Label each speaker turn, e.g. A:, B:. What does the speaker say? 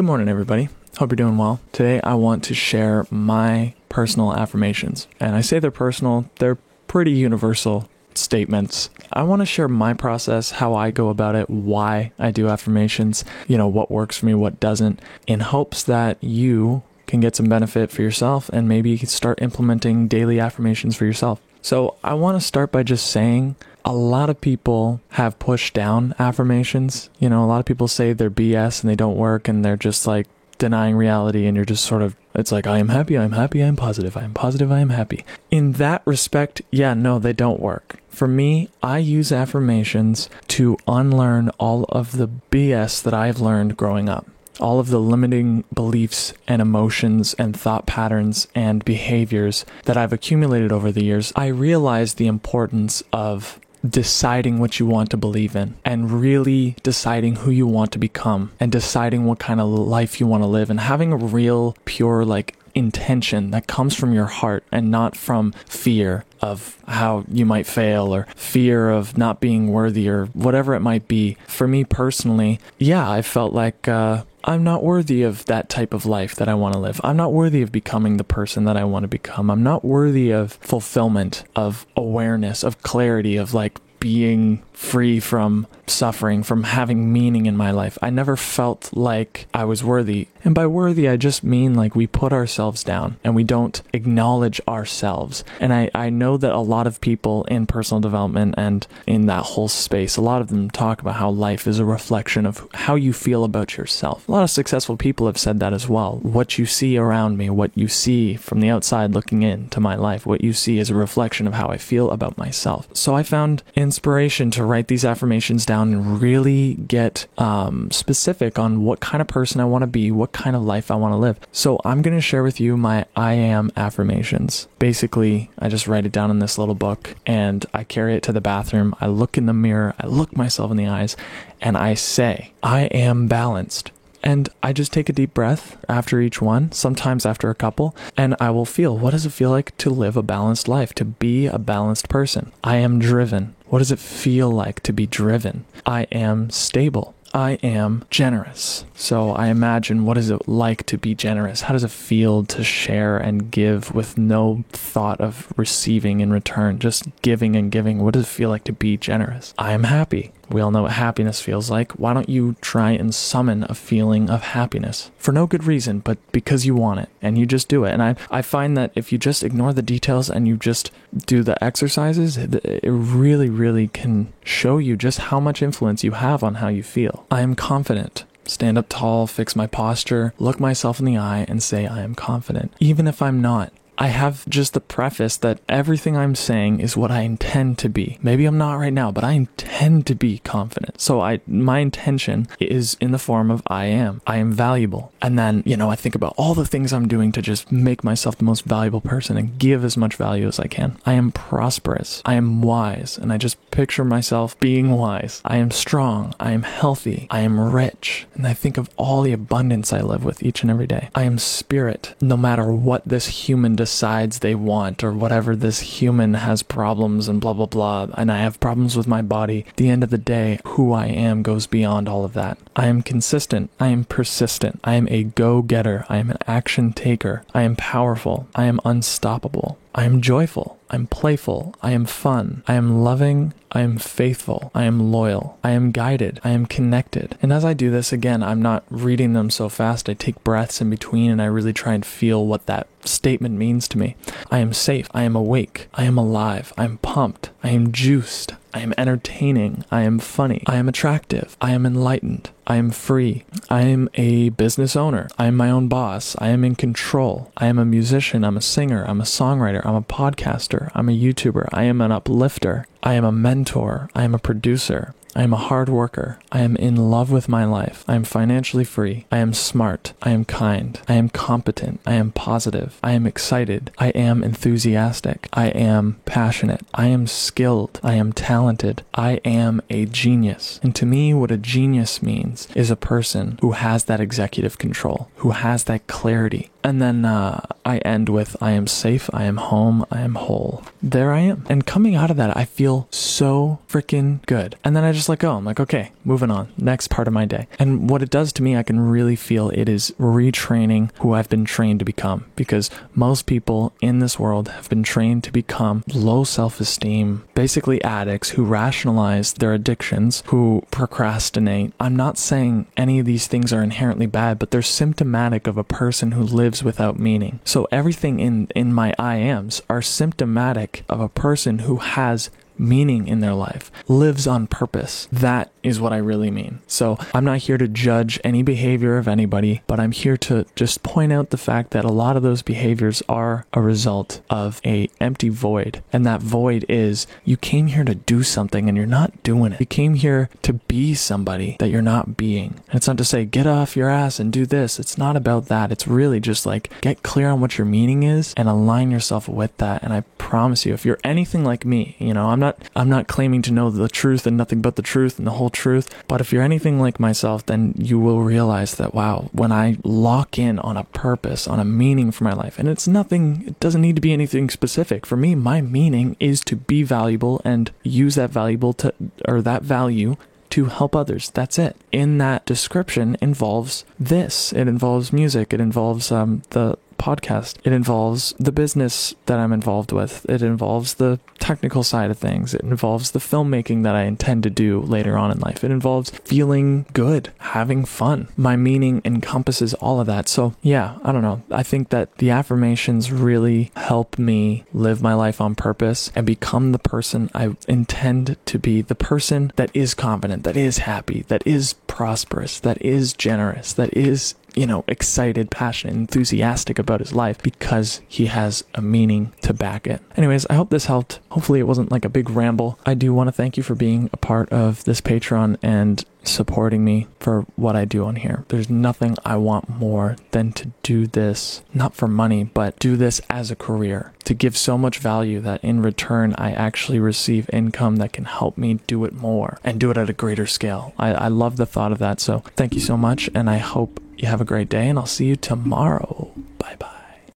A: Good morning, everybody. Hope you're doing well. Today, I want to share my personal affirmations. And I say they're personal, they're pretty universal statements. I want to share my process, how I go about it, why I do affirmations, you know, what works for me, what doesn't, in hopes that you can get some benefit for yourself and maybe start implementing daily affirmations for yourself. So, I want to start by just saying a lot of people have pushed down affirmations. You know, a lot of people say they're BS and they don't work and they're just like denying reality and you're just sort of it's like I am happy, I'm happy, I'm positive, I am positive, I am happy. In that respect, yeah, no, they don't work. For me, I use affirmations to unlearn all of the BS that I've learned growing up all of the limiting beliefs and emotions and thought patterns and behaviors that I've accumulated over the years, I realized the importance of deciding what you want to believe in and really deciding who you want to become and deciding what kind of life you want to live and having a real pure like intention that comes from your heart and not from fear of how you might fail or fear of not being worthy or whatever it might be. For me personally, yeah, I felt like uh, I'm not worthy of that type of life that I want to live. I'm not worthy of becoming the person that I want to become. I'm not worthy of fulfillment, of awareness, of clarity, of like being free from suffering, from having meaning in my life. I never felt like I was worthy. And by worthy, I just mean like we put ourselves down and we don't acknowledge ourselves. And I, I know that a lot of people in personal development and in that whole space, a lot of them talk about how life is a reflection of how you feel about yourself. A lot of successful people have said that as well. What you see around me, what you see from the outside looking in to my life, what you see is a reflection of how I feel about myself. So I found inspiration to write these affirmations down and really get um, specific on what kind of person I want to be, what kind of life I want to live. So I'm going to share with you my I am affirmations. Basically, I just write it down in this little book and I carry it to the bathroom. I look in the mirror, I look myself in the eyes, and I say, I am balanced. And I just take a deep breath after each one, sometimes after a couple, and I will feel what does it feel like to live a balanced life, to be a balanced person? I am driven. What does it feel like to be driven? I am stable. I am generous. So I imagine what is it like to be generous? How does it feel to share and give with no thought of receiving in return? Just giving and giving. What does it feel like to be generous? I am happy. We all know what happiness feels like. Why don't you try and summon a feeling of happiness for no good reason, but because you want it and you just do it? And I, I find that if you just ignore the details and you just do the exercises, it really, really can show you just how much influence you have on how you feel. I am confident stand up tall, fix my posture, look myself in the eye, and say I am confident. Even if I'm not, I have just the preface that everything I'm saying is what I intend to be. Maybe I'm not right now, but I intend to be confident. So I my intention is in the form of I am. I am valuable. And then, you know, I think about all the things I'm doing to just make myself the most valuable person and give as much value as I can. I am prosperous. I am wise, and I just picture myself being wise. I am strong. I am healthy. I am rich. And I think of all the abundance I live with each and every day. I am spirit. No matter what this human decides they want or whatever this human has problems and blah blah blah and I have problems with my body. At the end of the day, who I am goes beyond all of that. I am consistent. I am persistent. I am a go-getter. I am an action taker. I am powerful. I am unstoppable. I am joyful. I'm playful. I am fun. I am loving. I am faithful. I am loyal. I am guided. I am connected. And as I do this, again, I'm not reading them so fast. I take breaths in between and I really try and feel what that statement means to me. I am safe. I am awake. I am alive. I am pumped. I am juiced. I am entertaining. I am funny. I am attractive. I am enlightened. I am free. I am a business owner. I am my own boss. I am in control. I am a musician. I'm a singer. I'm a songwriter. I'm a podcaster. I'm a YouTuber. I am an uplifter. I am a mentor. I am a producer. I am a hard worker. I am in love with my life. I am financially free. I am smart. I am kind. I am competent. I am positive. I am excited. I am enthusiastic. I am passionate. I am skilled. I am talented. I am a genius. And to me, what a genius means is a person who has that executive control, who has that clarity. And then uh, I end with I am safe, I am home, I am whole. There I am. And coming out of that, I feel so freaking good. And then I just let go. I'm like, okay, moving on. Next part of my day. And what it does to me, I can really feel it is retraining who I've been trained to become because most people in this world have been trained to become low self esteem, basically addicts who rationalize their addictions, who procrastinate. I'm not saying any of these things are inherently bad, but they're symptomatic of a person who lives without meaning. So everything in, in my I ams are symptomatic of a person who has meaning in their life, lives on purpose. That is what I really mean. So I'm not here to judge any behavior of anybody, but I'm here to just point out the fact that a lot of those behaviors are a result of a empty void. And that void is you came here to do something and you're not doing it. You came here to be somebody that you're not being. And it's not to say get off your ass and do this. It's not about that. It's really just like get clear on what your meaning is and align yourself with that. And I promise you, if you're anything like me, you know, I'm I'm not claiming to know the truth and nothing but the truth and the whole truth. But if you're anything like myself, then you will realize that, wow, when I lock in on a purpose, on a meaning for my life, and it's nothing, it doesn't need to be anything specific. For me, my meaning is to be valuable and use that valuable to, or that value to help others. That's it. In that description involves this. It involves music. It involves um, the podcast. It involves the business that I'm involved with. It involves the technical side of things. It involves the filmmaking that I intend to do later on in life. It involves feeling good, having fun. My meaning encompasses all of that. So, yeah, I don't know. I think that the affirmations really help me live my life on purpose and become the person I intend to be, the person that is confident, that is happy, that is prosperous, that is generous, that is you know, excited, passionate, enthusiastic about his life because he has a meaning to back it. Anyways, I hope this helped. Hopefully, it wasn't like a big ramble. I do want to thank you for being a part of this Patreon and supporting me for what I do on here. There's nothing I want more than to do this, not for money, but do this as a career, to give so much value that in return I actually receive income that can help me do it more and do it at a greater scale. I, I love the thought of that. So thank you so much. And I hope you have a great day, and I'll see you tomorrow. Bye bye.